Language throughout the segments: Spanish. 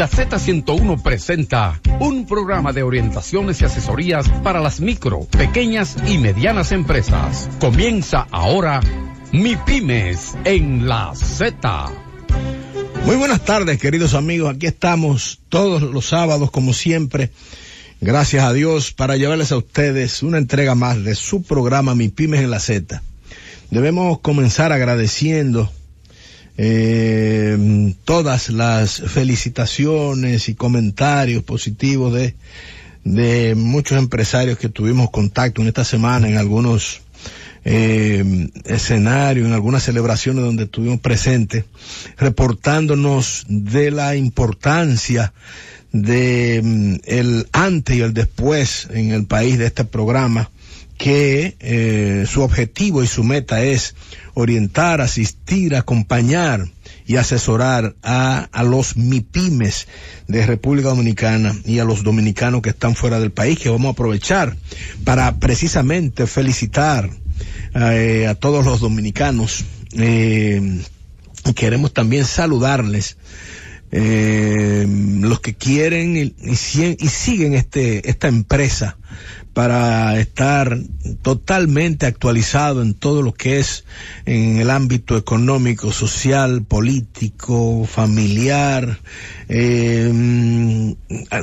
La Z101 presenta un programa de orientaciones y asesorías para las micro, pequeñas y medianas empresas. Comienza ahora Mi Pymes en la Z. Muy buenas tardes, queridos amigos. Aquí estamos todos los sábados, como siempre. Gracias a Dios para llevarles a ustedes una entrega más de su programa Mi Pymes en la Z. Debemos comenzar agradeciendo eh, todas las felicitaciones y comentarios positivos de, de muchos empresarios que tuvimos contacto en esta semana en algunos eh, escenarios, en algunas celebraciones donde estuvimos presentes, reportándonos de la importancia de mm, el antes y el después en el país de este programa que eh, su objetivo y su meta es orientar, asistir, acompañar y asesorar a, a los MIPIMES de República Dominicana y a los dominicanos que están fuera del país, que vamos a aprovechar para precisamente felicitar eh, a todos los dominicanos. Eh, queremos también saludarles los que quieren y, y, y, siguen este, esta empresa para estar totalmente actualizado en todo lo que es en el ámbito económico, social, político, familiar. Eh,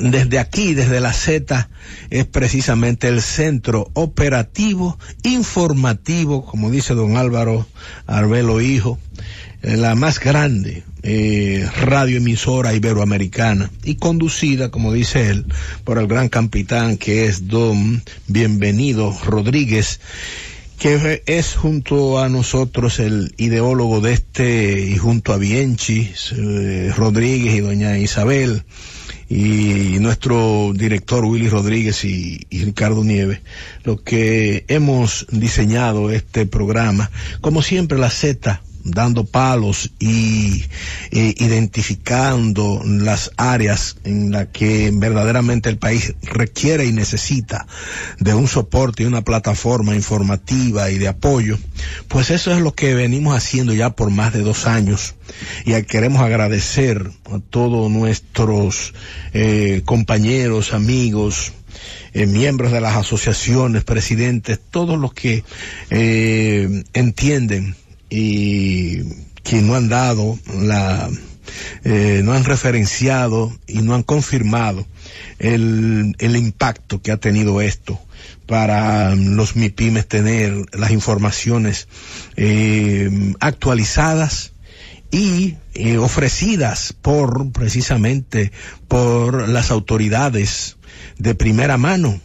desde aquí, desde la Z, es precisamente el centro operativo, informativo, como dice don Álvaro Arbelo Hijo, la más grande eh, radioemisora iberoamericana y conducida, como dice él, por el gran capitán que es don Bienvenido Rodríguez, que es junto a nosotros el ideólogo de este y junto a Bienchi eh, Rodríguez y doña Isabel y nuestro director Willy Rodríguez y, y, Ricardo Nieves, lo que hemos diseñado este programa, como siempre la Z dando palos y eh, identificando las áreas en las que verdaderamente el país requiere y necesita de un soporte y una plataforma informativa y de apoyo, pues eso es lo que venimos haciendo ya por más de dos años. Y queremos agradecer a todos nuestros eh, compañeros, amigos, eh, miembros de las asociaciones, presidentes, todos los que entienden y que no han dado la, eh, no han referenciado y no han confirmado el, el impacto que ha tenido esto para los MIPIMES tener las informaciones eh, actualizadas y eh, ofrecidas por precisamente por las autoridades de primera mano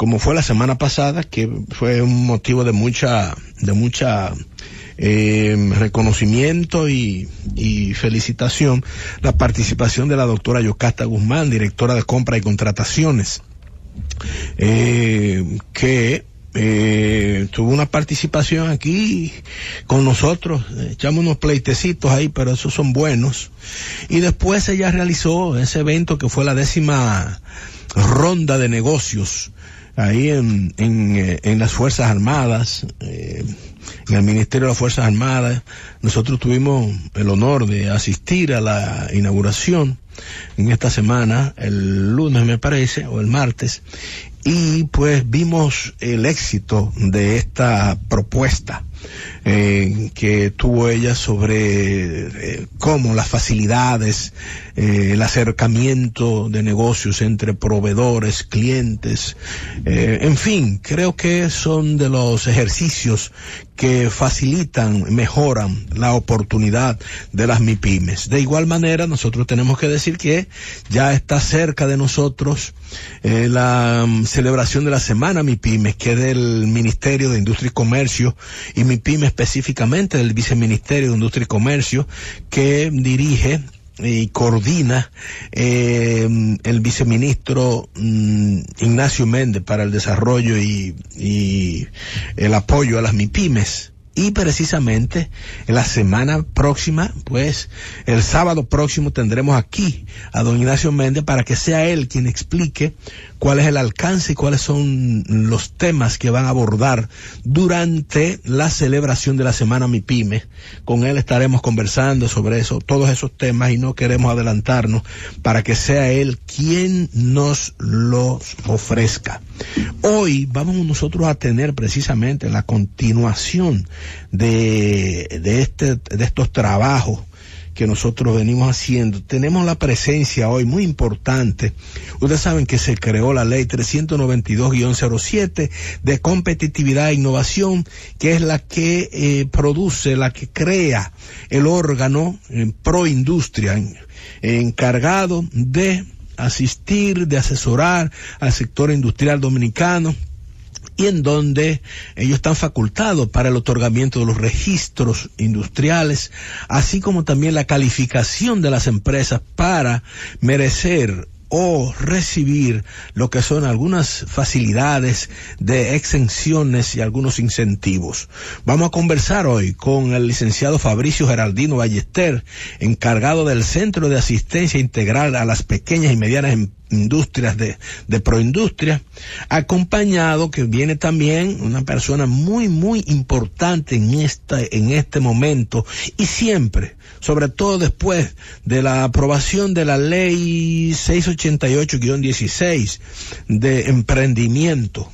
como fue la semana pasada que fue un motivo de mucha de mucha eh, reconocimiento y, y, felicitación la participación de la doctora Yocasta Guzmán, directora de compra y contrataciones, eh, que eh, tuvo una participación aquí con nosotros, echamos unos pleitecitos ahí, pero esos son buenos. Y después ella realizó ese evento que fue la décima ronda de negocios ahí en, en, en las Fuerzas Armadas, eh, en el Ministerio de las Fuerzas Armadas. Nosotros tuvimos el honor de asistir a la inauguración en esta semana, el lunes me parece, o el martes, y pues vimos el éxito de esta propuesta eh, que tuvo ella sobre eh, cómo las facilidades, eh, el acercamiento de negocios entre proveedores, clientes, en fin, creo que son de los ejercicios que facilitan, mejoran la oportunidad de las MIPIMES. De igual manera, nosotros tenemos que decir que ya está cerca de nosotros eh, la um, celebración de la Semana MIPIMES, que es del Ministerio de Industria y Comercio, y MIPIMES específicamente del Viceministerio de Industria y Comercio, que dirige y coordina eh, el viceministro mm, Ignacio Méndez para el desarrollo y, y, el apoyo a las MIPIMES. Y precisamente en la semana próxima, pues el sábado próximo tendremos aquí a don Ignacio Méndez para que sea él quien explique cuál es el alcance y cuáles son los temas que van a abordar durante la celebración de la Semana MIPYME. Con él estaremos conversando sobre eso, todos esos temas y no queremos adelantarnos para que sea él quien nos los ofrezca. Hoy vamos nosotros a tener precisamente la continuación de, de, este, de estos trabajos que nosotros venimos haciendo. Tenemos la presencia hoy muy importante. Ustedes saben que se creó la ley 392-07 de competitividad e innovación, que es la que eh, produce, la que crea el órgano en pro industria encargado de asistir, de asesorar al sector industrial dominicano y en donde ellos están facultados para el otorgamiento de los registros industriales, así como también la calificación de las empresas para merecer o recibir lo que son algunas facilidades de exenciones y algunos incentivos. Vamos a conversar hoy con el licenciado Fabricio Geraldino Ballester, encargado del Centro de Asistencia Integral a las Pequeñas y Medianas Empresas industrias de, de proindustria, acompañado que viene también una persona muy, muy importante en esta, en este momento y siempre, sobre todo después de la aprobación de la ley 688-16 de emprendimiento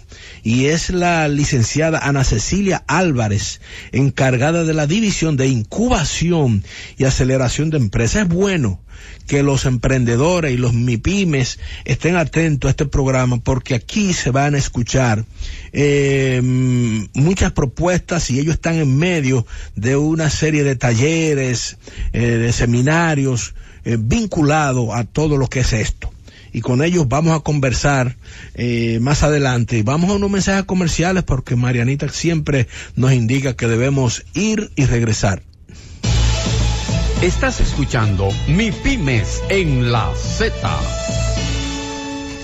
y es la licenciada Ana Cecilia Álvarez, encargada de la división de incubación y aceleración de empresas. Es bueno que los emprendedores y los MIPIMES estén atentos a este programa porque aquí se van a escuchar eh, muchas propuestas y ellos están en medio de una serie de talleres, eh, de seminarios eh, vinculados a todo lo que es esto y con ellos vamos a conversar eh, más adelante. Vamos a unos mensajes comerciales porque Marianita siempre nos indica que debemos ir y regresar. Estás escuchando Mi Pymes en la Z.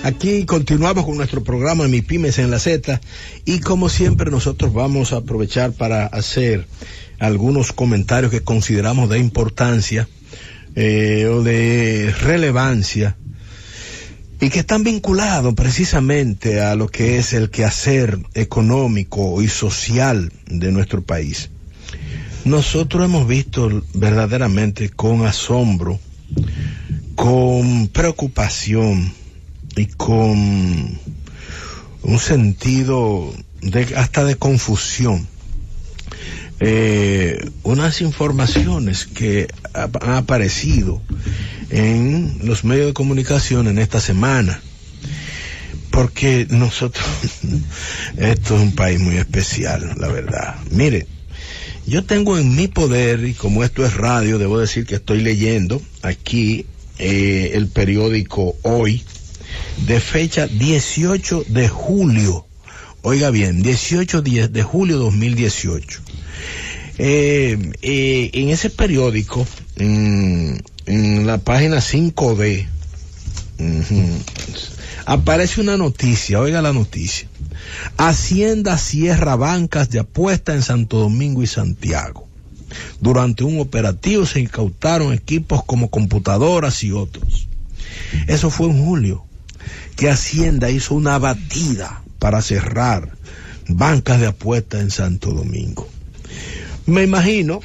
Aquí continuamos con nuestro programa Mi Pymes en la Z y como siempre nosotros vamos a aprovechar para hacer algunos comentarios que consideramos de importancia eh, o de relevancia y que están vinculados precisamente a lo que es el quehacer económico y social de nuestro país. Nosotros hemos visto verdaderamente con asombro, con preocupación y con un sentido de hasta de confusión eh, unas informaciones que han aparecido en los medios de comunicación en esta semana. Porque nosotros, esto es un país muy especial, la verdad. Mire, yo tengo en mi poder, y como esto es radio, debo decir que estoy leyendo aquí eh, el periódico Hoy, de fecha 18 de julio. Oiga bien, 18 de julio 2018. Eh, eh, en ese periódico, en, la página 5D, aparece una noticia, oiga la noticia. Hacienda cierra bancas de apuesta en Santo Domingo y Santiago. Durante un operativo se incautaron equipos como computadoras y otros. Eso fue en julio, que Hacienda hizo una batida para cerrar bancas de apuesta en Santo Domingo. Me imagino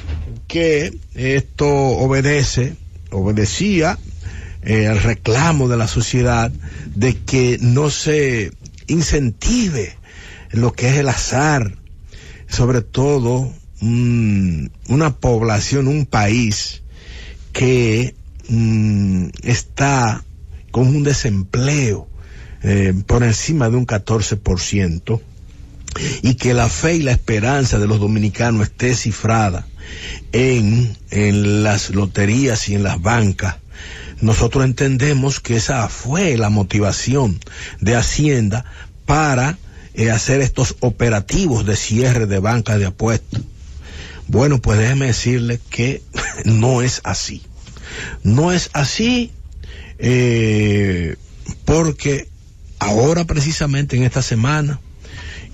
que esto obedece, obedecía eh, al reclamo de la sociedad de que no se incentive lo que es el azar, sobre todo una población, un país que mm, está con un desempleo eh, por encima de un 14%, y que la fe y la esperanza de los dominicanos esté cifrada en, en las loterías y en las bancas, nosotros entendemos que esa fue la motivación de Hacienda para eh, hacer estos operativos de cierre de bancas de apuestas. Bueno, pues déjeme decirle que no es así. No es así eh, porque ahora precisamente en esta semana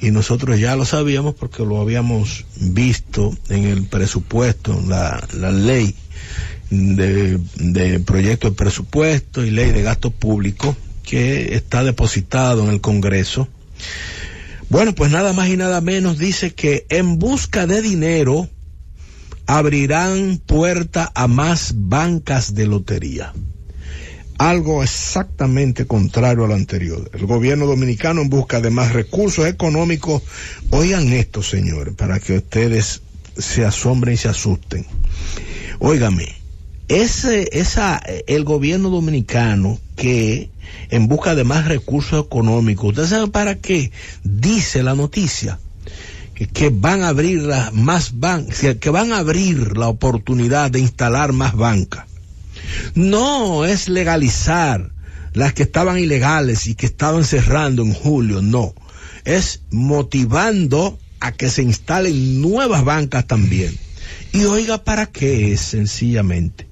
y nosotros ya lo sabíamos porque lo habíamos visto en el presupuesto, la, la ley de, de proyecto de presupuesto y ley de gasto público que está depositado en el Congreso. Bueno, pues nada más y nada menos dice que en busca de dinero abrirán puerta a más bancas de lotería algo exactamente contrario a lo anterior. El gobierno dominicano en busca de más recursos económicos, oigan esto, señores, para que ustedes se asombren y se asusten. Óigame, ese, esa, el gobierno dominicano que en busca de más recursos económicos, ¿ustedes saben para qué? Dice la noticia que van a abrir las más bancas, que van a abrir la oportunidad de instalar más bancas. No es legalizar las que estaban ilegales y que estaban cerrando en julio, no. Es motivando a que se instalen nuevas bancas también. Y oiga, ¿para qué es sencillamente?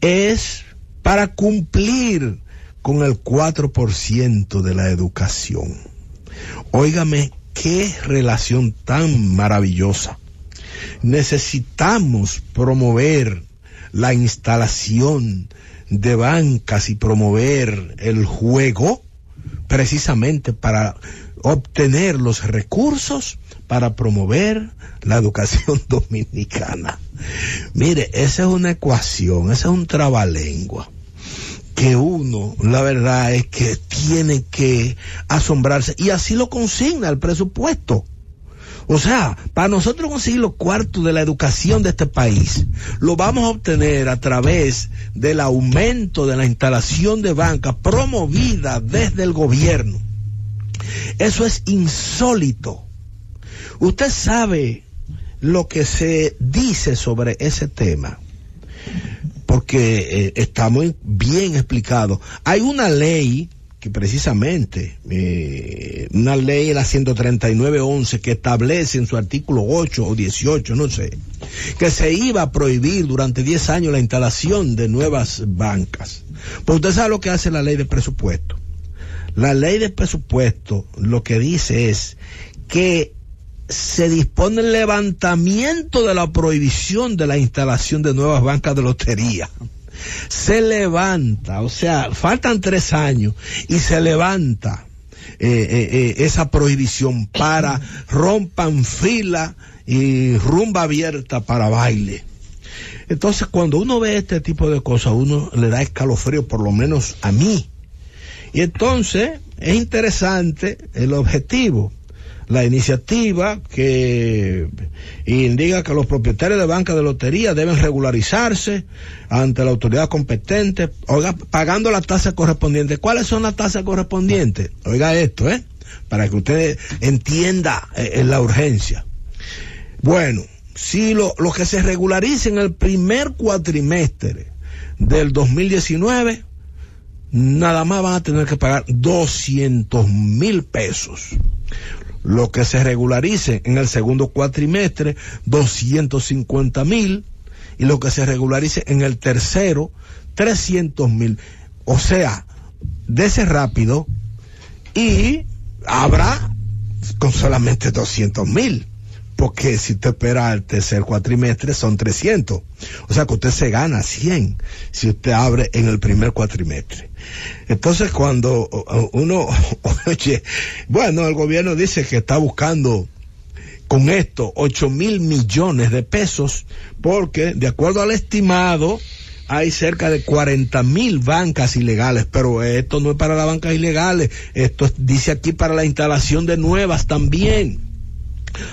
Es para cumplir con el 4% de la educación. Óigame, qué relación tan maravillosa. Necesitamos promover la instalación de bancas y promover el juego precisamente para obtener los recursos para promover la educación dominicana. Mire, esa es una ecuación, esa es un trabalengua que uno, la verdad es que tiene que asombrarse y así lo consigna el presupuesto. O sea, para nosotros conseguir los cuartos de la educación de este país, lo vamos a obtener a través del aumento de la instalación de bancas promovida desde el gobierno. Eso es insólito. Usted sabe lo que se dice sobre ese tema, porque eh, está muy bien explicado. Hay una ley que precisamente eh, una ley, la 139.11, que establece en su artículo 8 o 18, no sé, que se iba a prohibir durante 10 años la instalación de nuevas bancas. Pues usted sabe lo que hace la ley de presupuesto. La ley de presupuesto lo que dice es que se dispone el levantamiento de la prohibición de la instalación de nuevas bancas de lotería se levanta, o sea, faltan tres años y se levanta eh, eh, eh, esa prohibición para rompan fila y rumba abierta para baile. Entonces, cuando uno ve este tipo de cosas, uno le da escalofrío, por lo menos a mí. Y entonces, es interesante el objetivo la iniciativa que indica que los propietarios de bancas de lotería deben regularizarse ante la autoridad competente, oiga, pagando la tasa correspondiente. ¿Cuáles son las tasas correspondientes? Oiga esto, ¿eh? Para que usted entienda eh, la urgencia. Bueno, si lo, lo que se regularice en el primer cuatrimestre del 2019, nada más van a tener que pagar 200 mil pesos lo que se regularice en el segundo cuatrimestre, 250 mil, y lo que se regularice en el tercero, 300 mil. O sea, ese rápido y habrá con solamente 200 mil. Porque si usted espera el tercer cuatrimestre son 300. O sea que usted se gana 100 si usted abre en el primer cuatrimestre. Entonces cuando uno oye, bueno, el gobierno dice que está buscando con esto 8 mil millones de pesos porque de acuerdo al estimado hay cerca de 40 mil bancas ilegales, pero esto no es para las bancas ilegales, esto dice aquí para la instalación de nuevas también.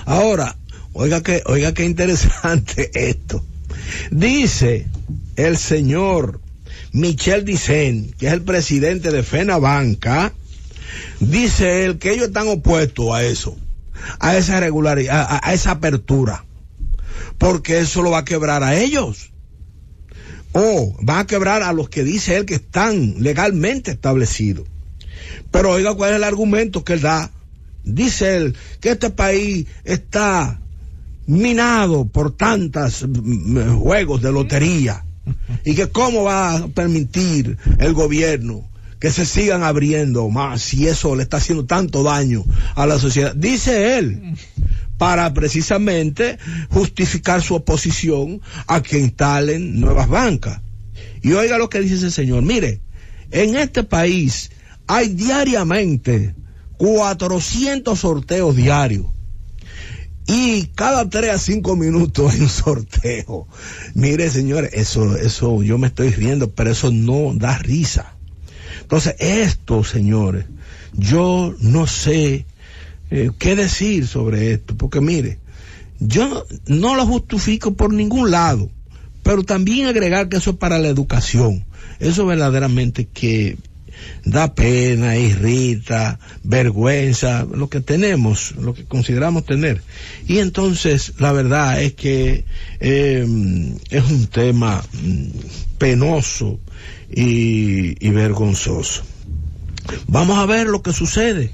Ahora, oiga que, oiga qué interesante esto. Dice el señor Michel Dicen, que es el presidente de Fena Banca, dice él que ellos están opuestos a eso, a esa regularidad, a, a esa apertura, porque eso lo va a quebrar a ellos. O va a quebrar a los que dice él que están legalmente establecidos. Pero oiga cuál es el argumento que él da dice él que este país está minado por tantos mm, mm, juegos de lotería y que cómo va a permitir el gobierno que se sigan abriendo más si eso le está haciendo tanto daño a la sociedad. Dice él, para precisamente justificar su oposición a que instalen nuevas bancas. Y oiga lo que dice ese señor, mire, en este país hay diariamente 400 sorteos diarios. Y cada tres a cinco minutos hay un sorteo. Mire, señores, eso, eso, yo me estoy riendo, pero eso no da risa. Entonces, esto, señores, yo no sé eh, qué decir sobre esto, porque mire, yo no lo justifico por ningún lado, pero también agregar que eso es para la educación. Eso verdaderamente que da pena, irrita, vergüenza, lo que tenemos, lo que consideramos tener. Y entonces la verdad es que em, es un tema mm, penoso y, vergonzoso. Vamos a ver lo que sucede.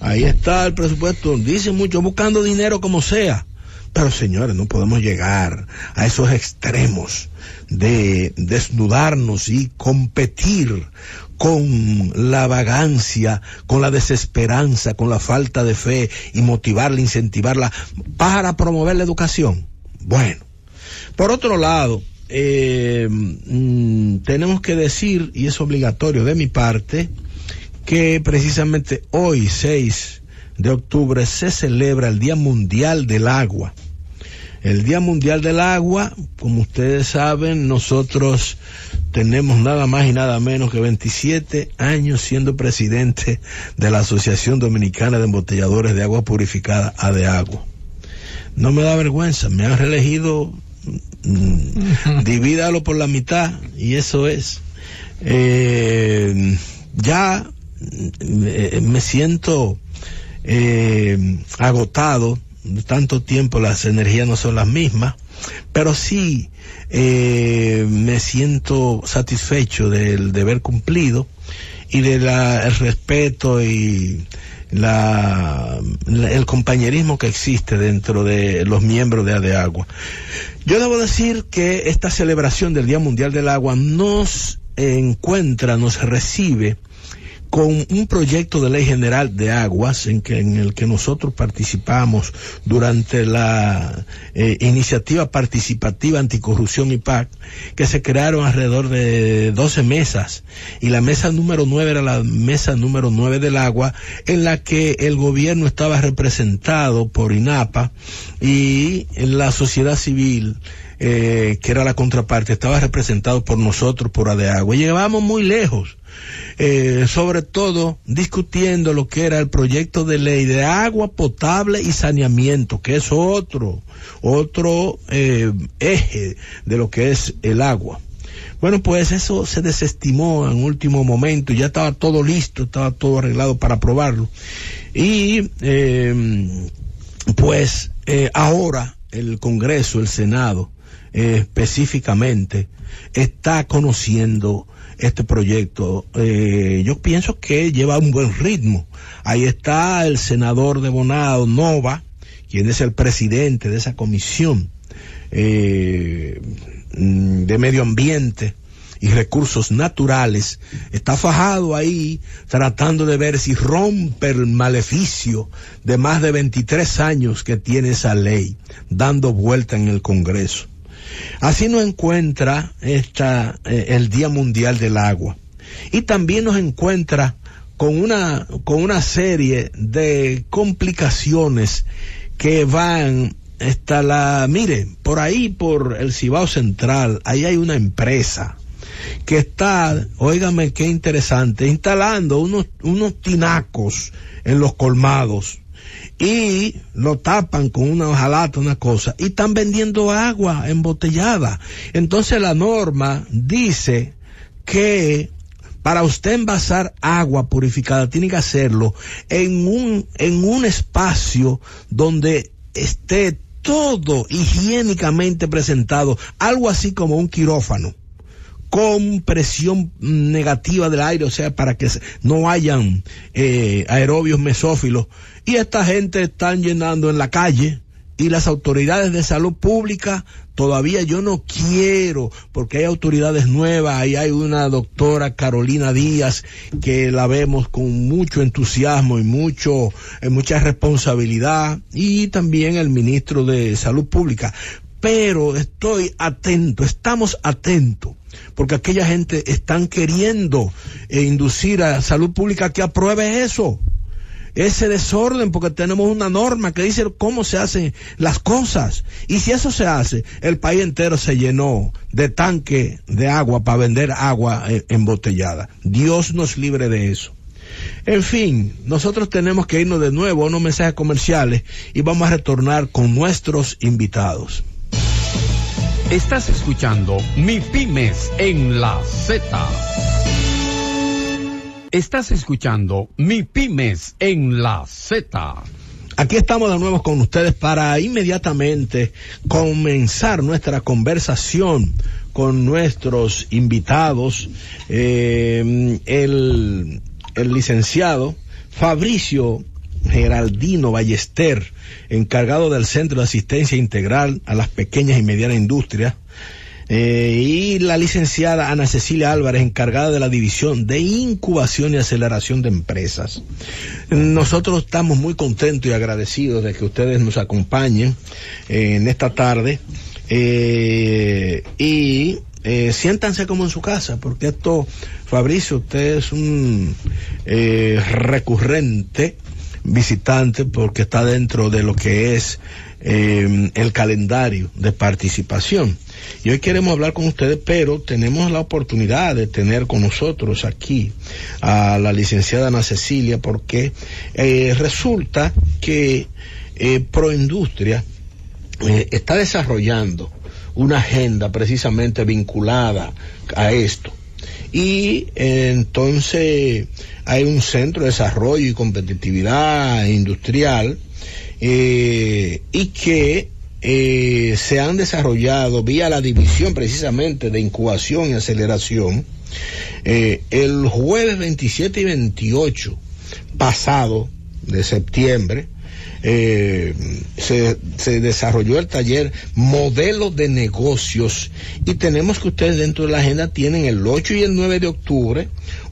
Ahí está el presupuesto, dice mucho, buscando dinero como sea. Pero señores, no podemos llegar a esos extremos de desnudarnos y competir con la vagancia, con la desesperanza, con la falta de fe y motivarla, incentivarla para promover la educación. Bueno, por otro lado, eh, mm, tenemos que decir, y es obligatorio de mi parte, que precisamente hoy, 6 de octubre, se celebra el Día Mundial del Agua. El Día Mundial del Agua, como ustedes saben, nosotros tenemos nada más y nada menos que 27 años siendo presidente de la Asociación Dominicana de Embotelladores de Agua Purificada, Agua. No me da vergüenza, me han reelegido, mm, divídalo por la mitad y eso es. Eh, ya mm, me siento eh, agotado tanto tiempo las energías no son las mismas, pero sí eh, me siento satisfecho del deber cumplido y del el respeto y la, el compañerismo que existe dentro de los miembros de ADEAGUA. Yo debo decir que esta celebración del Día Mundial del Agua nos encuentra, nos recibe con un proyecto de ley general de aguas en, que, en el que nosotros participamos durante la eh, iniciativa participativa anticorrupción y PAC, que se crearon alrededor de 12 mesas y la mesa número 9 era la mesa número 9 del agua en la que el gobierno estaba representado por INAPA y la sociedad civil eh, que era la contraparte, estaba representado por nosotros, por ADEAGUA. Y llevábamos muy lejos eh, sobre todo discutiendo lo que era el proyecto de ley de agua potable y saneamiento, que es otro, otro eh, eje de lo que es el agua. Bueno, pues eso se desestimó en último momento, ya estaba todo listo, estaba todo arreglado para aprobarlo. Y eh, pues ahora el Congreso, el Senado, específicamente, está conociendo este proyecto. Eh, yo pienso que lleva un buen ritmo. Ahí está el senador de Bonado, Nova, quien es el presidente de esa comisión eh, de medio ambiente y recursos naturales, está fajado ahí tratando de ver si rompe el maleficio de más de 23 años que tiene esa ley, dando vuelta en el Congreso. Así nos encuentra esta, eh, el Día Mundial del Agua. Y también nos encuentra con una, con una serie de complicaciones que van hasta la, mire, por ahí, por el Cibao Central, ahí hay una empresa que está, óigame qué interesante, instalando unos, unos tinacos en los colmados y lo tapan con una hojalata, una cosa, y están vendiendo agua embotellada. Entonces la norma dice que para usted envasar agua purificada tiene que hacerlo en un, en un espacio donde esté todo higiénicamente presentado, algo así como un quirófano con presión negativa del aire, o sea, para que no hayan eh, aerobios mesófilos. Y esta gente están llenando en la calle y las autoridades de salud pública todavía yo no quiero, porque hay autoridades nuevas, ahí hay una doctora Carolina Díaz que la vemos con mucho entusiasmo y mucho, eh, mucha responsabilidad, y también el ministro de Salud Pública. Pero estoy atento, estamos atentos, porque aquella gente están queriendo eh, inducir a salud pública que apruebe eso ese desorden porque tenemos una norma que dice cómo se hacen las cosas. Y si eso se hace, el país entero se llenó de tanque de agua para vender agua eh, embotellada. Dios nos libre de eso. En fin, nosotros tenemos que irnos de nuevo a unos mensajes comerciales y vamos a retornar con nuestros invitados. Estás escuchando Mi Pymes en la Z. Estás escuchando Mi Pymes en la Z. Aquí estamos de nuevo con ustedes para inmediatamente comenzar nuestra conversación con nuestros invitados. Eh, el, el licenciado Fabricio Geraldino Ballester, encargado del Centro de Asistencia Integral a las Pequeñas y Medianas Industrias, eh, y la licenciada Ana Cecilia Álvarez, encargada de la División de Incubación y Aceleración de Empresas. Nosotros estamos muy contentos y agradecidos de que ustedes nos acompañen eh, en esta tarde eh, y siéntanse como en su casa, porque esto, Fabricio, usted es un recurrente visitante porque está dentro de lo que es el calendario de participación. Y hoy queremos hablar con ustedes, pero tenemos la oportunidad de tener con nosotros aquí a la licenciada Ana Cecilia, porque eh, resulta que eh, Proindustria eh, está desarrollando una agenda precisamente vinculada a esto. Y entonces hay un centro de desarrollo y competitividad industrial y que eh, se han desarrollado vía la división precisamente de incubación y aceleración eh, el jueves 27 y 28 pasado de septiembre eh, se, se, desarrolló el taller modelo de negocios y tenemos que ustedes dentro de la agenda tienen el 8 y el 9 de octubre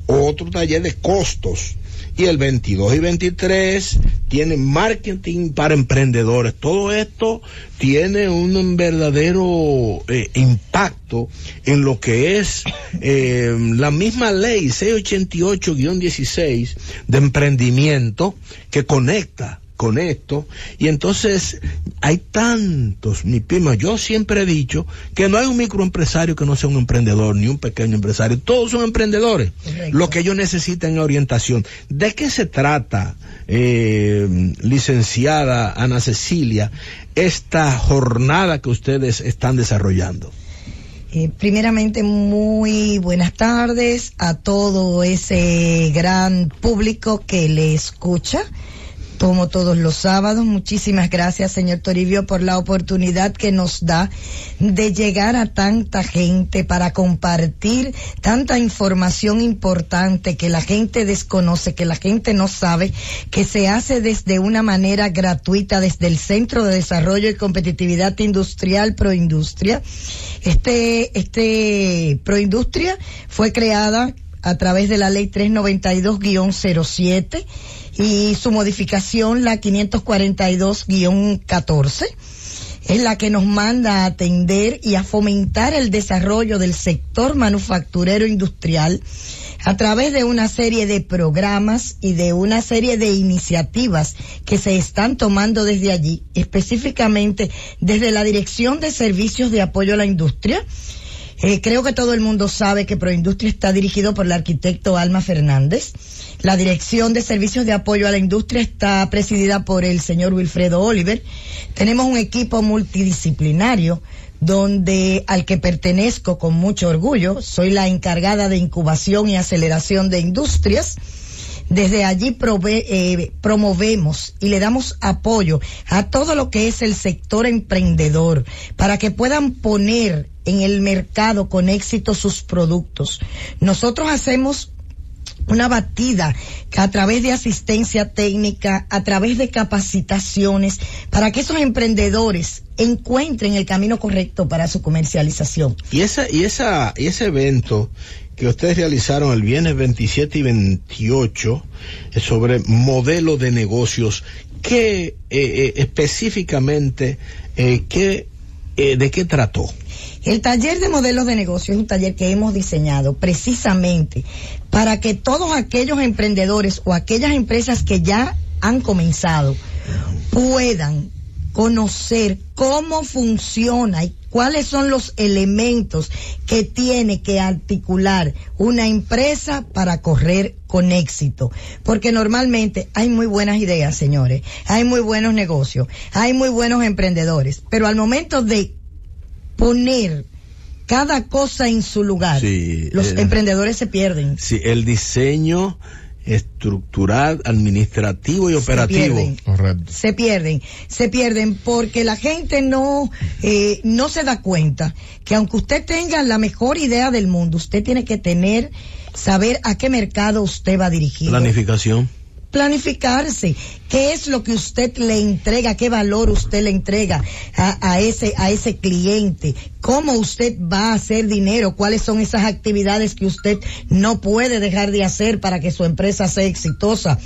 otro taller de costos y el 22 y 23 tienen marketing para emprendedores. Todo esto tiene un verdadero eh, impacto en lo que es eh, la misma ley 688-16 de emprendimiento que conecta con esto. Y entonces hay tantos, mi prima, yo siempre he dicho que no hay un microempresario que no sea un emprendedor, ni un pequeño empresario, todos son emprendedores. Lo que ellos necesitan es orientación. ¿De qué se trata, eh, licenciada Ana Cecilia, esta jornada que ustedes están desarrollando? Eh, primeramente, muy buenas tardes a todo ese gran público que le escucha como todos los sábados. Muchísimas gracias, señor Toribio, por la oportunidad que nos da de llegar a tanta gente para compartir tanta información importante que la gente desconoce, que la gente no sabe, que se hace desde una manera gratuita desde el Centro de Desarrollo y Competitividad Industrial Proindustria. Este, este Proindustria fue creada a través de la ley 392-07 y su modificación, la 542-14, es la que nos manda a atender y a fomentar el desarrollo del sector manufacturero industrial a través de una serie de programas y de una serie de iniciativas que se están tomando desde allí, específicamente desde la Dirección de Servicios de Apoyo a la Industria. Eh, creo que todo el mundo sabe que Proindustria está dirigido por el arquitecto Alma Fernández la Dirección de Servicios de Apoyo a la Industria está presidida por el señor Wilfredo Oliver. Tenemos un equipo multidisciplinario donde al que pertenezco con mucho orgullo, soy la encargada de incubación y aceleración de industrias. Desde allí eh, promovemos y le damos apoyo a todo lo que es el sector emprendedor para que puedan poner en el mercado con éxito sus productos. Nosotros hacemos una batida a través de asistencia técnica, a través de capacitaciones, para que esos emprendedores encuentren el camino correcto para su comercialización. Y esa, y esa, y ese evento que ustedes realizaron el viernes 27 y 28 es sobre modelo de negocios, ¿qué eh, eh, específicamente, eh, qué, eh, de qué trató? El taller de modelos de negocio es un taller que hemos diseñado precisamente para que todos aquellos emprendedores o aquellas empresas que ya han comenzado puedan conocer cómo funciona y cuáles son los elementos que tiene que articular una empresa para correr con éxito. Porque normalmente hay muy buenas ideas, señores, hay muy buenos negocios, hay muy buenos emprendedores, pero al momento de poner cada cosa en su lugar, Sí, los eh, emprendedores se pierden. Sí, el diseño estructural, administrativo y operativo. pierden. Correcto. se pierden, se pierden porque la gente no, eh, no se da cuenta que aunque usted tenga la mejor idea del mundo, usted tiene que tener, saber a qué mercado usted va dirigido. Planificación. Planificarse, qué es lo que usted le entrega, qué valor usted le entrega a, ese, a ese cliente, cómo usted va a hacer dinero, cuáles son esas actividades que usted no puede dejar de hacer para que su empresa sea exitosa.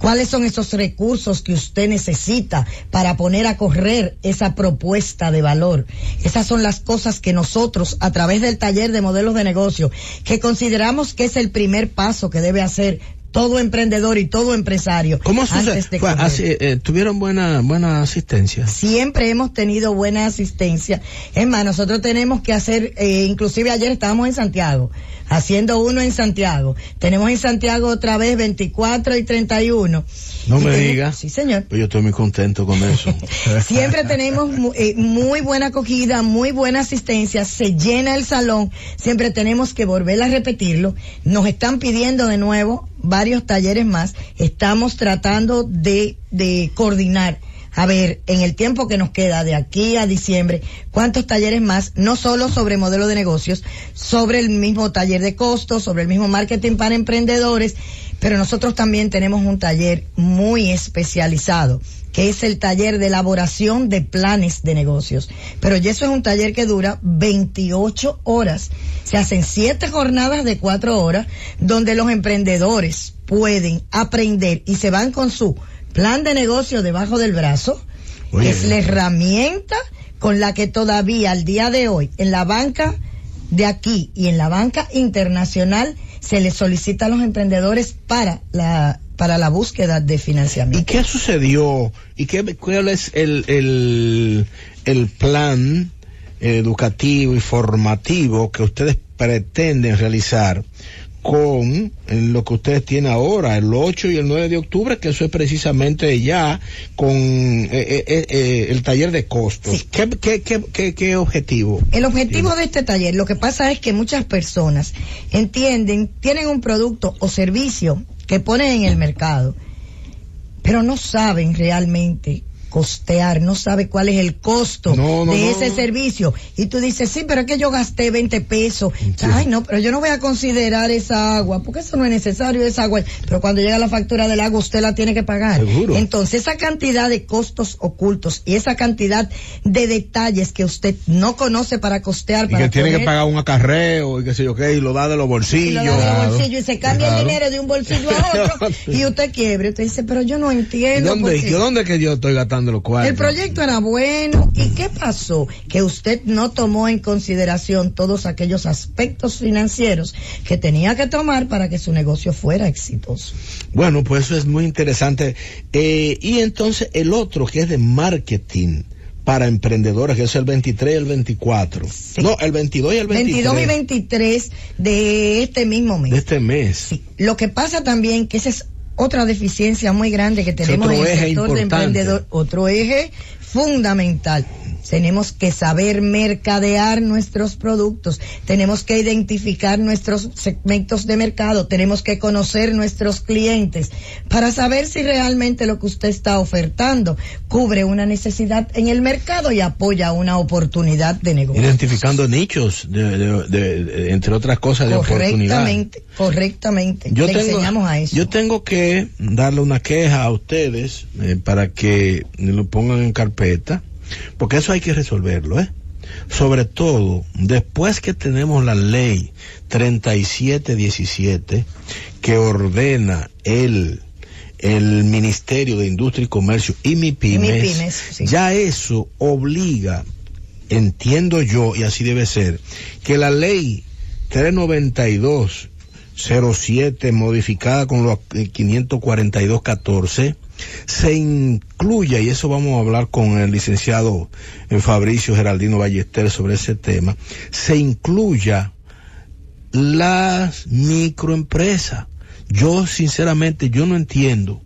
¿Cuáles son esos recursos que usted necesita para poner a correr esa propuesta de valor? Esas son las cosas que nosotros, a través del taller de modelos de negocio, que consideramos que es el primer paso que debe hacer todo emprendedor y todo empresario ¿Cómo sucede? así, eh, ¿Tuvieron buena, buena asistencia? Siempre hemos tenido buena asistencia. Es más, nosotros tenemos que hacer, eh, inclusive ayer estábamos en Santiago, haciendo uno en Santiago. Tenemos en Santiago otra vez 24 y 31. No Y me tenemos- diga. Sí, señor. Pues yo estoy muy contento con eso. Siempre tenemos mu- eh, muy buena acogida, muy buena asistencia, se llena el salón, siempre tenemos que volver a repetirlo. Nos están pidiendo de nuevo varios talleres más, estamos tratando de, de coordinar. A ver, en el tiempo que nos queda de aquí a diciembre, ¿cuántos talleres más? No solo sobre modelo de negocios, sobre el mismo taller de costos, sobre el mismo marketing para emprendedores, pero nosotros también tenemos un taller muy especializado que es el taller de elaboración de planes de negocios. Pero ya eso es un taller que dura 28 horas. Se hacen siete jornadas de cuatro horas donde los emprendedores pueden aprender y se van con su plan de negocio debajo del brazo. Oye. es la herramienta con la que todavía al día de hoy en la banca de aquí y en la banca internacional se les solicita a los emprendedores para la para la búsqueda de ¿Y financiamiento. qué sucedió? ¿Y qué, cuál es el, el, el plan educativo y formativo que ustedes pretenden realizar con lo que ustedes tienen ahora, el 8 y el 9 de octubre, que eso es precisamente ya con eh, eh, eh, eh, el taller de costos. Sí. ¿Qué, qué, qué, qué, qué objetivo? El objetivo de este taller, lo que pasa es que muchas personas entienden, tienen un producto o servicio que ponen en el mercado, pero no saben realmente costear, no sabe cuál es el costo No, no, de no. ese servicio. Y tú dices, sí, pero es que yo gasté 20 pesos. Ay, no, pero yo no voy a considerar esa agua, porque eso no es necesario, esa agua. Pero cuando llega la factura del agua, usted la tiene que pagar. Seguro. Entonces, esa cantidad de costos ocultos y esa cantidad de detalles que usted no conoce para costear, Y para que tiene que pagar un acarreo y qué sé yo qué, y lo da de los y lo bolsillos. da de bolsillo y se cambia claro. el dinero de un bolsillo a otro y usted quiebre. Usted dice, pero yo no ¿Y entiendo. dónde, porque y dónde que yo estoy gastando los cuartos? El proyecto era bueno. ¿Y qué pasó? Que usted no tomó en consideración todos aquellos aspectos financieros que tenía que tomar para que su negocio fuera exitoso. Bueno, pues eso es muy interesante. Eh, y entonces el otro que es de marketing para emprendedores, que es el 23 y el 24. Sí. No, el 22 y el 23 22 y 23 de este mismo mes. de este mes. Sí. Lo que pasa también que esa es otra deficiencia muy grande que tenemos en el sector de emprendedor, otro eje fundamental. Tenemos que saber mercadear nuestros productos, tenemos que identificar nuestros segmentos de mercado, tenemos que conocer nuestros clientes para saber si realmente lo que usted está ofertando cubre una necesidad en el mercado y apoya una oportunidad de negocio. Identificando nichos, de, entre otras cosas, de oportunidad. Correctamente, correctamente. Yo tengo, enseñamos a eso. Yo tengo que darle una queja a ustedes eh, para que lo pongan en carpeta porque eso hay que resolverlo, ¿eh? Sobre todo, después que tenemos la ley 3717 que ordena el el Ministerio de Industria y Comercio y MIPIMES, ya eso obliga, entiendo yo, y así debe ser, que la ley 392 07 modificada con los 54214 se incluya, y eso vamos a hablar con el licenciado eh, Fabricio Geraldino Ballester sobre ese tema, se incluya las microempresas. Yo sinceramente, yo no entiendo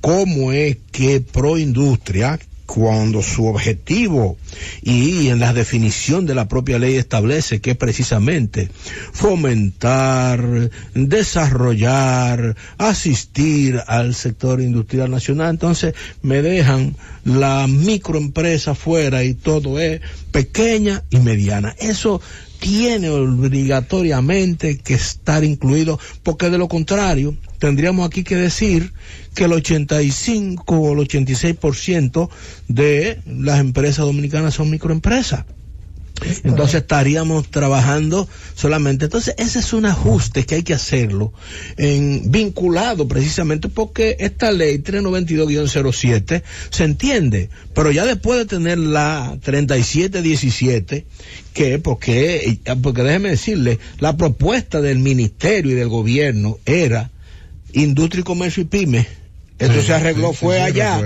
cómo es que Proindustria, cuando su objetivo y en la definición de la propia ley establece que precisamente fomentar, desarrollar, asistir al sector industrial nacional. Entonces me dejan la microempresa fuera y todo es pequeña y mediana. Eso tiene obligatoriamente que estar incluido, porque de lo contrario, tendríamos aquí que decir que el 85 o el 86% de las empresas dominicanas son microempresas. Entonces estaríamos trabajando solamente. Entonces ese es un ajuste que hay que hacerlo en, vinculado precisamente porque esta ley 392-07 se entiende, pero ya después de tener la 3717 que porque porque déjeme decirle, la propuesta del ministerio y del gobierno era industria y comercio y pyme. Esto se arregló fue allá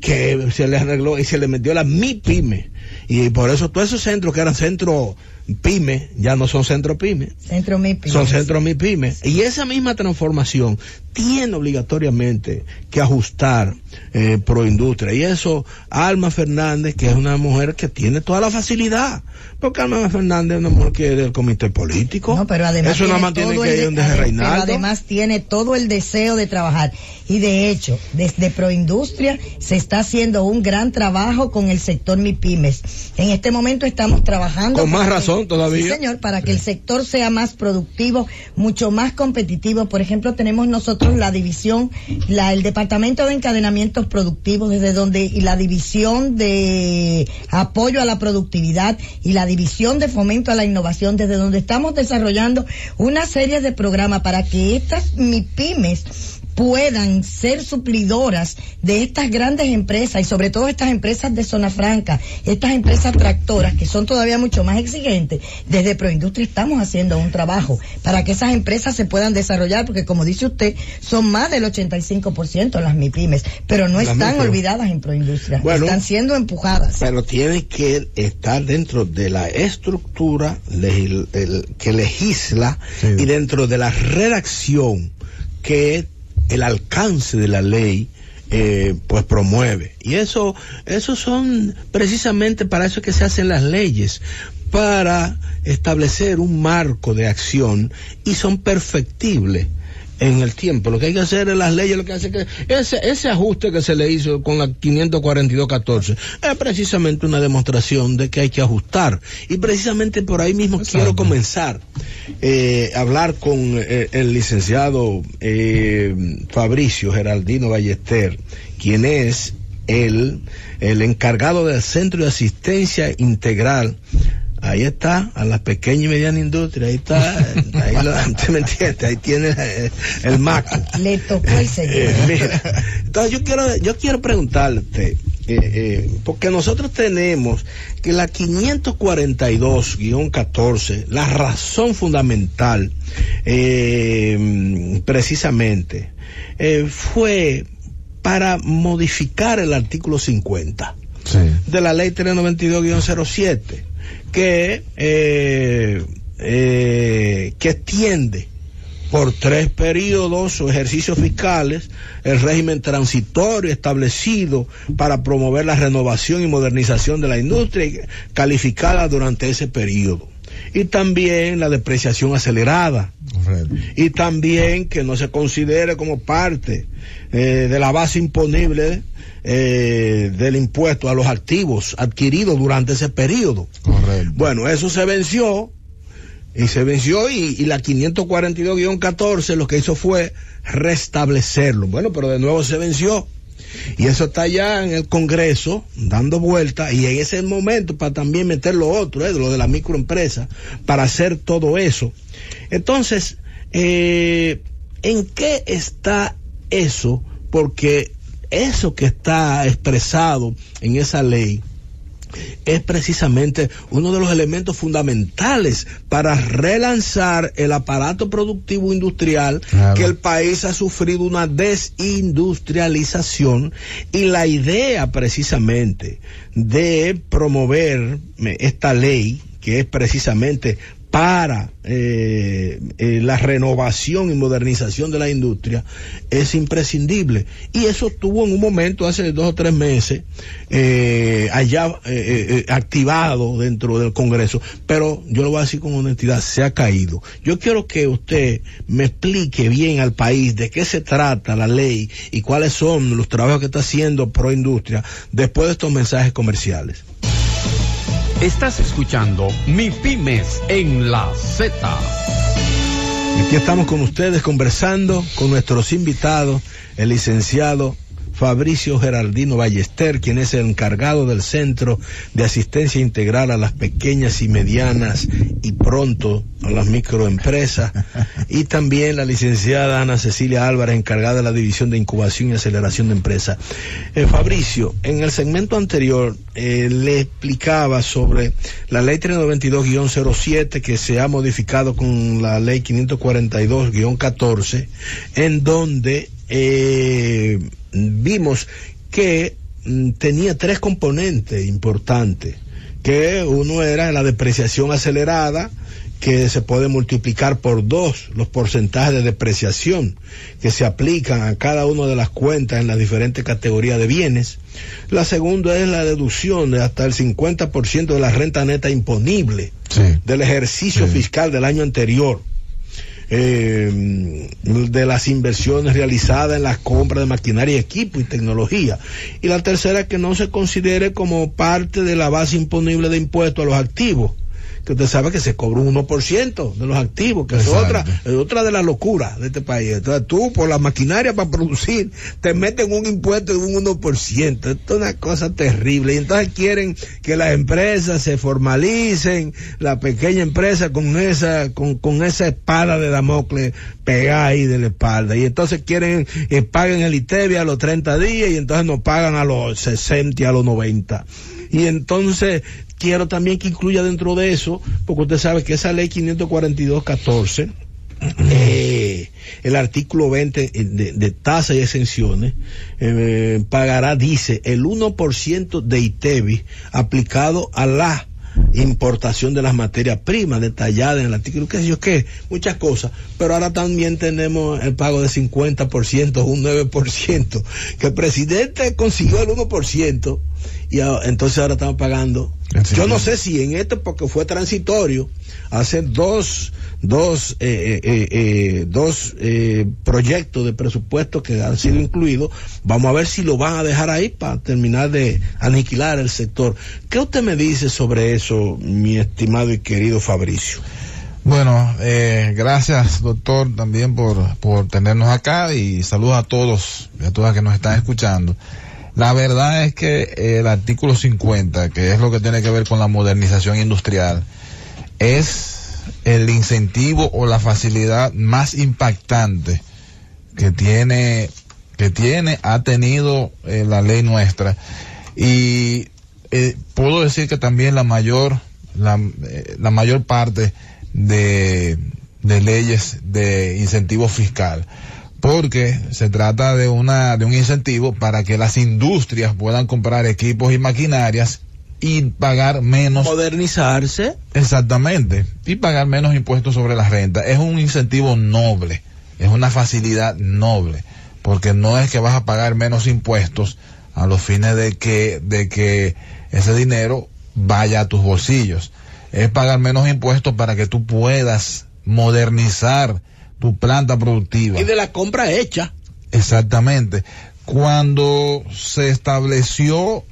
que se le arregló y se le metió la mi pyme y por eso todos esos centros que eran centros pyme, ya no son centros pyme. Centro mi Son centros mi pyme. Y esa misma transformación tiene obligatoriamente que ajustar eh, Proindustria. Y eso, Alma Fernández, que es una mujer que tiene toda la facilidad. Porque Alma Fernández es una mujer que es del comité político. No, pero además. Eso nada más tiene que ir donde Reinaldo. Pero además tiene todo el deseo de trabajar. Y de hecho, desde Proindustria se está haciendo un gran trabajo con el sector MIPIMES. En este momento estamos trabajando. Con más razón todavía. Sí, señor, para que el sector sea más productivo, mucho más competitivo. Por ejemplo, tenemos nosotros la división, la, el departamento de encadenamientos productivos, desde donde, y la división de apoyo a la productividad y la división de fomento a la innovación, desde donde estamos desarrollando una serie de programas para que estas MIPIMES puedan ser suplidoras de estas grandes empresas y sobre todo estas empresas de zona franca, estas empresas tractoras que son todavía mucho más exigentes. Desde Proindustria estamos haciendo un trabajo para que esas empresas se puedan desarrollar porque como dice usted, son más del 85% las MIPIMES, pero no están olvidadas en Proindustria, están siendo empujadas. Pero tiene que estar dentro de la estructura que legisla y dentro de la redacción que el alcance de la ley eh, pues promueve. Y eso, eso son precisamente para eso que se hacen las leyes, para establecer un marco de acción y son perfectibles en el tiempo. Lo que hay que hacer en las leyes, lo que hace que ese, ese ajuste que se le hizo con la 542-14 es precisamente una demostración de que hay que ajustar. Y precisamente por ahí mismo quiero comenzar eh, a hablar con eh, el licenciado eh, Fabricio Geraldino Ballester, quien es el, el encargado del Centro de Asistencia Integral Ahí está, a la pequeña y mediana industria, ahí está, ahí lo, me entiendes? Ahí tiene el, maco. Le tocó el señor. Eh, entonces yo quiero, yo quiero preguntarte, eh, eh, porque nosotros tenemos que la 542-14, la razón fundamental, precisamente, fue para modificar el artículo 50 de la ley 392-07 que, eh, eh, que extiende por tres periodos o ejercicios fiscales el régimen transitorio establecido para promover la renovación y modernización de la industria calificada durante ese periodo. Y también la depreciación acelerada. Y también que no se considere como parte eh, de la base imponible eh, del impuesto a los activos adquiridos durante ese periodo. Bueno, eso se venció y se venció y, la 542-14 lo que hizo fue restablecerlo. Bueno, pero de nuevo se venció. Y eso está ya en el Congreso, dando vuelta, y en ese momento para también meter lo otro, ¿eh? lo de la microempresa, para hacer todo eso. Entonces, eh, ¿en qué está eso? Porque eso que está expresado en esa ley es precisamente uno de los elementos fundamentales para relanzar el aparato productivo industrial que el país ha sufrido una desindustrialización y la idea precisamente de promover esta ley que es precisamente para eh, eh, la renovación y modernización de la industria es imprescindible. Y eso tuvo en un momento, hace dos o tres meses, eh, allá activado dentro del Congreso. Pero yo lo voy a decir con honestidad, se ha caído. Yo quiero que usted me explique bien al país de qué se trata la ley y cuáles son los trabajos que está haciendo Pro Industria después de estos mensajes comerciales. Estás escuchando Mi Pymes en la Z. Aquí estamos con ustedes conversando con nuestros invitados, el licenciado Fabricio Gerardino Ballester, quien es el encargado del Centro de Asistencia Integral a las Pequeñas y Medianas y pronto a las microempresas, y también la licenciada Ana Cecilia Álvarez, encargada de la División de Incubación y Aceleración de Empresas. Eh, Fabricio, en el segmento anterior eh, le explicaba sobre la ley 392-07 que se ha modificado con la ley 542-14, en donde eh, vimos que mm, tenía tres componentes importantes, que uno era la depreciación acelerada, que se puede multiplicar por dos los porcentajes de depreciación que se aplican a cada una de las cuentas en las diferentes categorías de bienes. La segunda es la deducción de hasta el 50% de la renta neta imponible del ejercicio fiscal del año anterior eh, de las inversiones realizadas en las compras de maquinaria, equipo y tecnología. Y la tercera, que no se considere como parte de la base imponible de impuestos a los activos que usted sabe que se cobra un 1% de los activos, que es otra, es otra de las locuras de este país. Entonces tú, por la maquinaria para producir, te meten un impuesto de un 1%. Esto es una cosa terrible. Y entonces quieren que las empresas se formalicen, la pequeña empresa con esa, con, con esa espada de Damocles pegada ahí de la espalda. Y entonces quieren que paguen el ITEVI a los 30 días y entonces no pagan a los 60 y a los 90. Y entonces quiero también que incluya dentro de eso, porque usted sabe que esa ley 542-14, eh, el artículo 20 de, de tasas y exenciones, eh, pagará, dice, el 1% de ITEVI aplicado a la importación de las materias primas detalladas en el artículo, qué sé yo qué, muchas cosas, pero ahora también tenemos el pago de 50%, un 9%, que el presidente consiguió el 1%, y entonces ahora estamos pagando. Yo no sé si en esto, porque fue transitorio, hace dos, dos, eh, eh, eh, dos proyectos de presupuesto que han sido incluidos, vamos a ver si lo van a dejar ahí para terminar de aniquilar el sector. ¿Qué usted me dice sobre eso, mi estimado y querido Fabricio? Bueno, gracias doctor también por, por tenernos acá y saludos a todos y a todas que nos están escuchando. La verdad es que el artículo 50, que es lo que tiene que ver con la modernización industrial, es el incentivo o la facilidad más impactante que tiene, que tiene, ha tenido eh, la ley nuestra. Y eh, puedo decir que también la mayor, la, eh, mayor parte de leyes de incentivo fiscal porque se trata de una de un incentivo para que las industrias puedan comprar equipos y maquinarias y pagar menos. Modernizarse. Exactamente. Y pagar menos impuestos sobre la renta. Es un incentivo noble. Es una facilidad noble. Porque no es que vas a pagar menos impuestos a los fines de que, de que ese dinero vaya a tus bolsillos. Es pagar menos impuestos para que tú puedas modernizar tu planta productiva. Y de la compra hecha. Exactamente. Cuando se estableció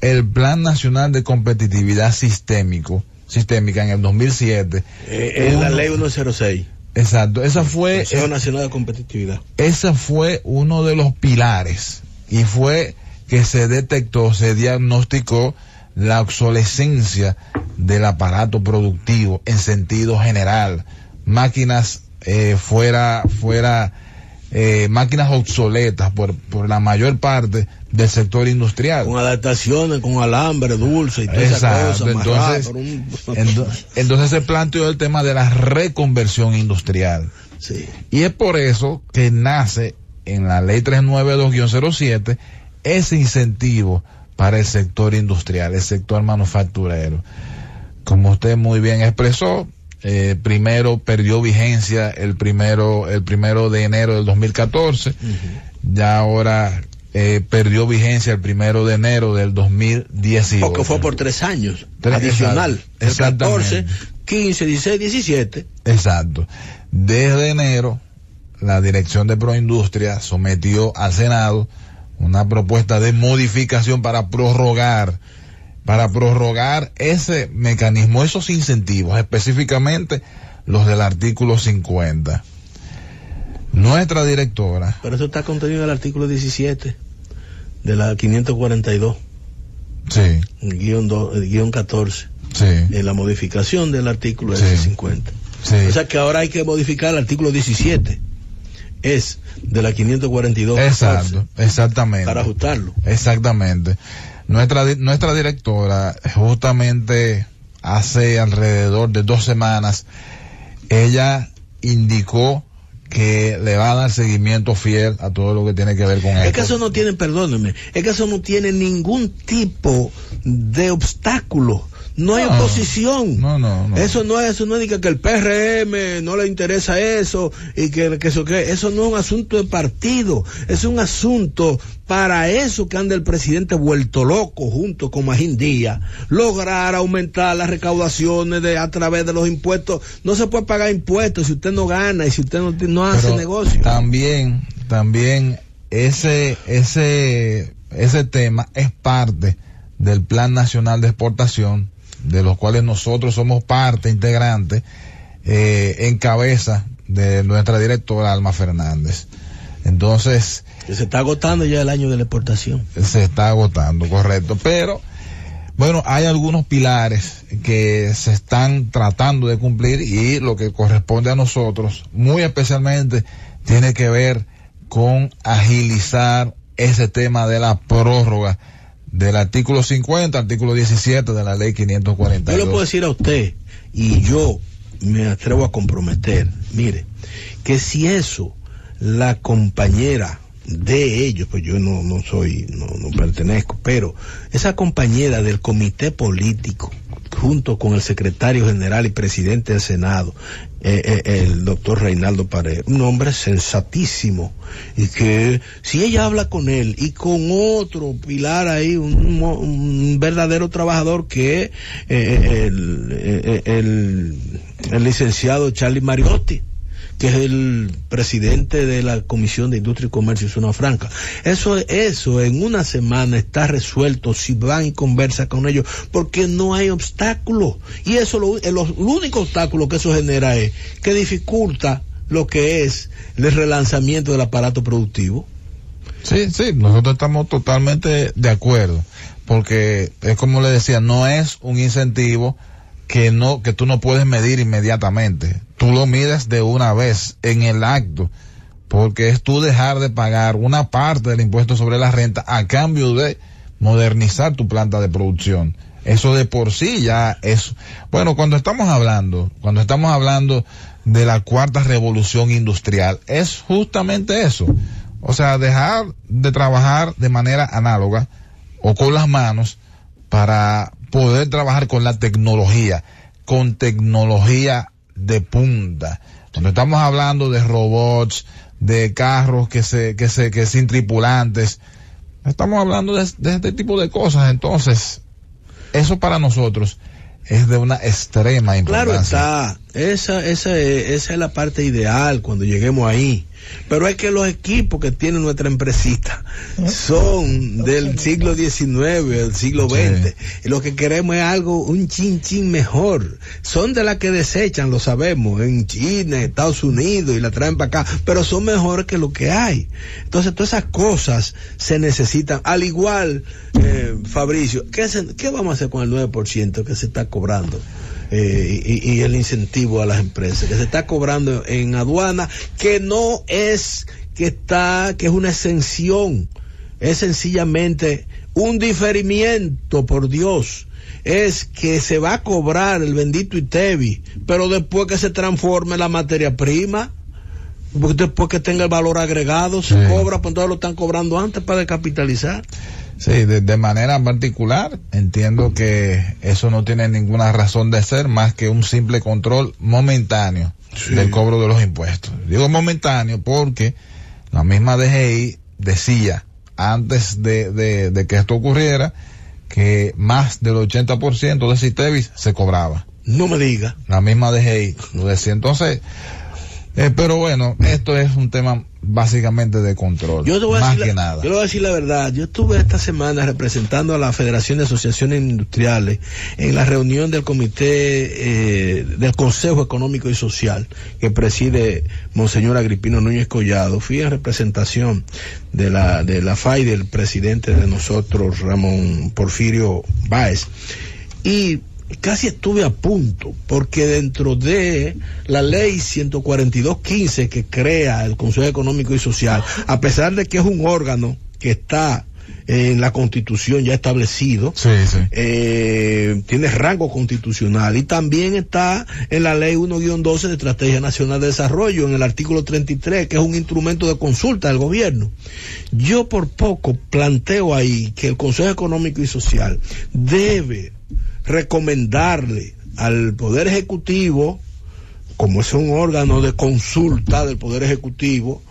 el Plan Nacional de Competitividad Sistémico, Sistémica en el 2007. Eh, es la ley 106. Exacto, esa fue... Consejo Nacional de Competitividad. Ese fue uno de los pilares y fue que se detectó, se diagnosticó la obsolescencia del aparato productivo en sentido general. Máquinas eh, fuera, fuera eh, máquinas obsoletas por, por la mayor parte del sector industrial. Con adaptaciones, con alambre dulce y todas esas cosas. Entonces, entonces, entonces se planteó el tema de la reconversión industrial. Sí. Y es por eso que nace en la ley 392-07 ese incentivo para el sector industrial, el sector manufacturero. Como usted muy bien expresó, eh, primero perdió vigencia el primero, el primero de enero del 2014, ya ahora eh, perdió vigencia el primero de enero del 2018. Porque fue por tres años, adicional, el 14, 15, 16, 17. Exacto. Desde enero, la dirección de Proindustria sometió al Senado una propuesta de modificación para prorrogar para prorrogar ese mecanismo, esos incentivos, específicamente los del artículo 50. Nuestra directora. Pero eso está contenido en el artículo 17 de la 542. Sí. El guion, el guion 14. Sí. En la modificación del artículo sí. 50. Sí. O sea que ahora hay que modificar el artículo 17. Es de la 542. Exacto, exactamente. Para ajustarlo. Exactamente. Nuestra, nuestra directora, justamente hace alrededor de dos semanas, ella indicó que le va a dar seguimiento fiel a todo lo que tiene que ver con es esto. que eso no tiene, perdóneme, es que eso no tiene ningún tipo de obstáculo. No hay oposición. no, no, no. Eso no es, eso no es que, que el PRM no le interesa eso y que, que eso que eso no es un asunto de partido, es un asunto para eso que anda el presidente vuelto loco junto con Magín Díaz, lograr aumentar las recaudaciones de a través de los impuestos. No se puede pagar impuestos si usted no gana y si usted no, no hace Pero negocio. También, también ese, ese, ese tema es parte del Plan Nacional de Exportación, de los cuales nosotros somos parte integrante, eh, en cabeza de nuestra directora Alma Fernández. Entonces, se está agotando ya el año de la exportación. se está agotando, correcto. Pero, bueno, hay algunos pilares que se están tratando de cumplir y lo que corresponde a nosotros, muy especialmente, tiene que ver con agilizar ese tema de la prórroga del artículo 50, artículo 17 de la ley 542. Yo le puedo decir a usted, y yo me atrevo a comprometer, mire, que si eso la compañera de ellos, pues yo no, no soy, no, no pertenezco, pero esa compañera del comité político, junto con el secretario general y presidente del Senado, eh, eh, el doctor Reinaldo Pared, un hombre sensatísimo, y que si ella habla con él y con otro pilar ahí, un, un verdadero trabajador que es eh, el, eh, el, el licenciado Charlie Mariotti, que es el presidente de la Comisión de Industria y Comercio y Zona Franca. Eso, eso en una semana está resuelto si van y conversan con ellos, porque no hay obstáculo. Y eso, lo, el, el único obstáculo que eso genera es que dificulta lo que es el relanzamiento del aparato productivo. Sí, sí, nosotros estamos totalmente de acuerdo, porque es como le decía, no es un incentivo que no que tú no puedes medir inmediatamente. Tú lo mides de una vez en el acto, porque es tú dejar de pagar una parte del impuesto sobre la renta a cambio de modernizar tu planta de producción. Eso de por sí ya es bueno, cuando estamos hablando, cuando estamos hablando de la cuarta revolución industrial, es justamente eso. O sea, dejar de trabajar de manera análoga o con las manos para poder trabajar con la tecnología, con tecnología de punta. Cuando estamos hablando de robots, de carros que se, que se, que sin tripulantes, estamos hablando de, de este tipo de cosas. Entonces, eso para nosotros es de una extrema importancia. Claro está, esa, esa, esa es la parte ideal cuando lleguemos ahí. Pero es que los equipos que tiene nuestra empresita son del siglo XIX, del siglo XX. Y lo que queremos es algo, un chin chin mejor. Son de las que desechan, lo sabemos, en China, Estados Unidos y la traen para acá, pero son mejores que lo que hay. Entonces todas esas cosas se necesitan. Al igual, eh, Fabricio, ¿qué, ¿qué vamos a hacer con el 9% que se está cobrando? Eh, y, y, el incentivo a las empresas que se está cobrando en aduana que no es que está que es una exención es sencillamente un diferimiento por Dios es que se va a cobrar el bendito ITEVI pero después que se transforme la materia prima después que tenga el valor agregado se sí. cobra pues entonces lo están cobrando antes para descapitalizar Sí, de, de, manera particular entiendo que eso no tiene ninguna razón de ser más que un simple control momentáneo sí. del cobro de los impuestos. Digo momentáneo porque la misma DGI decía antes de, de, de que esto ocurriera que más del 80% de Citevis se cobraba. No me diga. La misma DGI lo decía. Entonces, eh, pero bueno, esto es un tema básicamente de control. Yo te voy a más decir que la, nada. Yo le voy a decir la verdad. Yo estuve esta semana representando a la Federación de Asociaciones Industriales en la reunión del Comité eh, del Consejo Económico y Social que preside Monseñor Agripino Núñez Collado. Fui en representación de la, de la FAI del presidente de nosotros, Ramón Porfirio Báez. Y casi estuve a punto, porque dentro de la ley 142.15 que crea el Consejo Económico y Social, a pesar de que es un órgano que está en la constitución ya establecido, sí, sí. Eh, tiene rango constitucional y también está en la ley 1-12 de Estrategia Nacional de Desarrollo, en el artículo 33, que es un instrumento de consulta del gobierno. Yo por poco planteo ahí que el Consejo Económico y Social debe recomendarle al Poder Ejecutivo, como es un órgano de consulta del Poder Ejecutivo,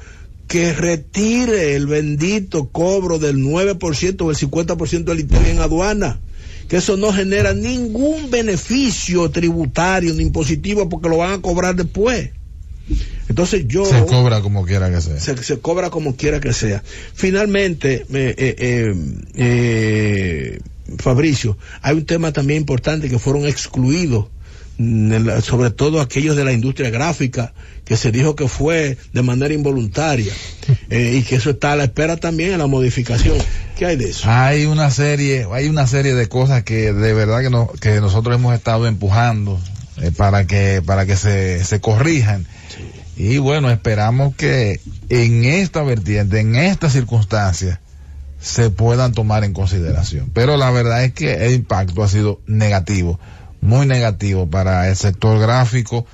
que retire el bendito cobro del 9% o el 50% del ITV en aduana. Que eso no genera ningún beneficio tributario ni impositivo porque lo van a cobrar después. Entonces yo... Se cobra como quiera que sea. Se, se cobra como quiera que sea. Finalmente, eh, eh, eh, Fabricio, hay un tema también importante que fueron excluidos, sobre todo aquellos de la industria gráfica, que se dijo que fue de manera involuntaria eh, y que eso está a la espera también en la modificación. ¿Qué hay de eso? Hay una serie, hay una serie de cosas que de verdad que, no, que nosotros hemos estado empujando eh, para que para que se, se corrijan. Sí. Y bueno, esperamos que en esta vertiente, en esta circunstancia, se puedan tomar en consideración. Pero la verdad es que el impacto ha sido negativo, muy negativo para el sector gráfico,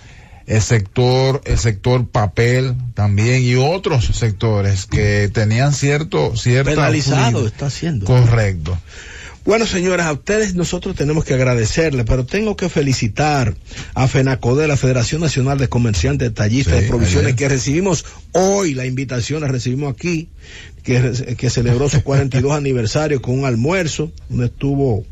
el sector, el sector papel también y otros sectores que tenían cierto, cierto penalizado está haciendo. Correcto. Bueno, señoras, a ustedes nosotros tenemos que agradecerle, pero tengo que felicitar a FENACODE, la Federación Nacional de Comerciantes Tallistas sí, de Provisiones, que recibimos hoy la invitación, la recibimos aquí, que, que celebró su 42 aniversario con un almuerzo, donde estuvo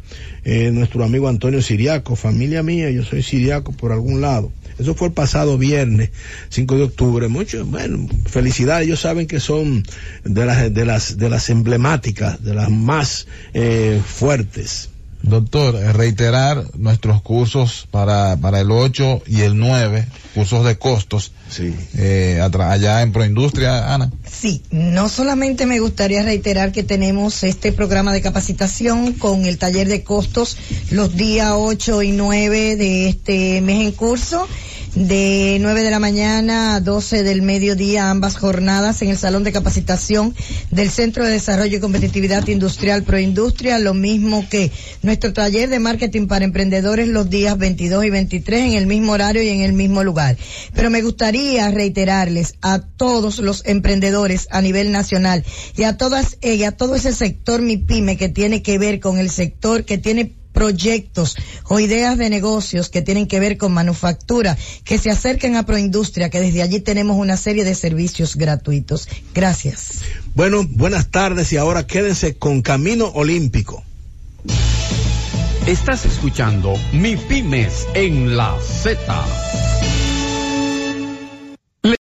eh, nuestro amigo Antonio Siriaco, familia mía, yo soy siriaco por algún lado. Eso fue el pasado viernes, 5 de octubre. Mucho, bueno, felicidades. Ellos saben que son de las, de las, de las emblemáticas, de las más eh, fuertes. Doctor, reiterar nuestros cursos para, para el 8 y el 9, cursos de costos. Sí. Eh, allá en Proindustria, Ana. Sí, no solamente me gustaría reiterar que tenemos este programa de capacitación con el taller de costos los días 8 y 9 de este mes en curso de 9 de la mañana a 12 del mediodía, ambas jornadas en el Salón de Capacitación del Centro de Desarrollo y Competitividad Industrial Proindustria, lo mismo que nuestro taller de marketing para emprendedores los días 22 y 23 en el mismo horario y en el mismo lugar. Pero me gustaría reiterarles a todos los emprendedores a nivel nacional y a todas ellas, a todo ese sector MIPYME que tiene que ver con el sector que tiene proyectos o ideas de negocios que tienen que ver con manufactura, que se acerquen a Proindustria, que desde allí tenemos una serie de servicios gratuitos. Gracias. Bueno, buenas tardes y ahora quédense con Camino Olímpico. Estás escuchando Mi Pymes en la Z.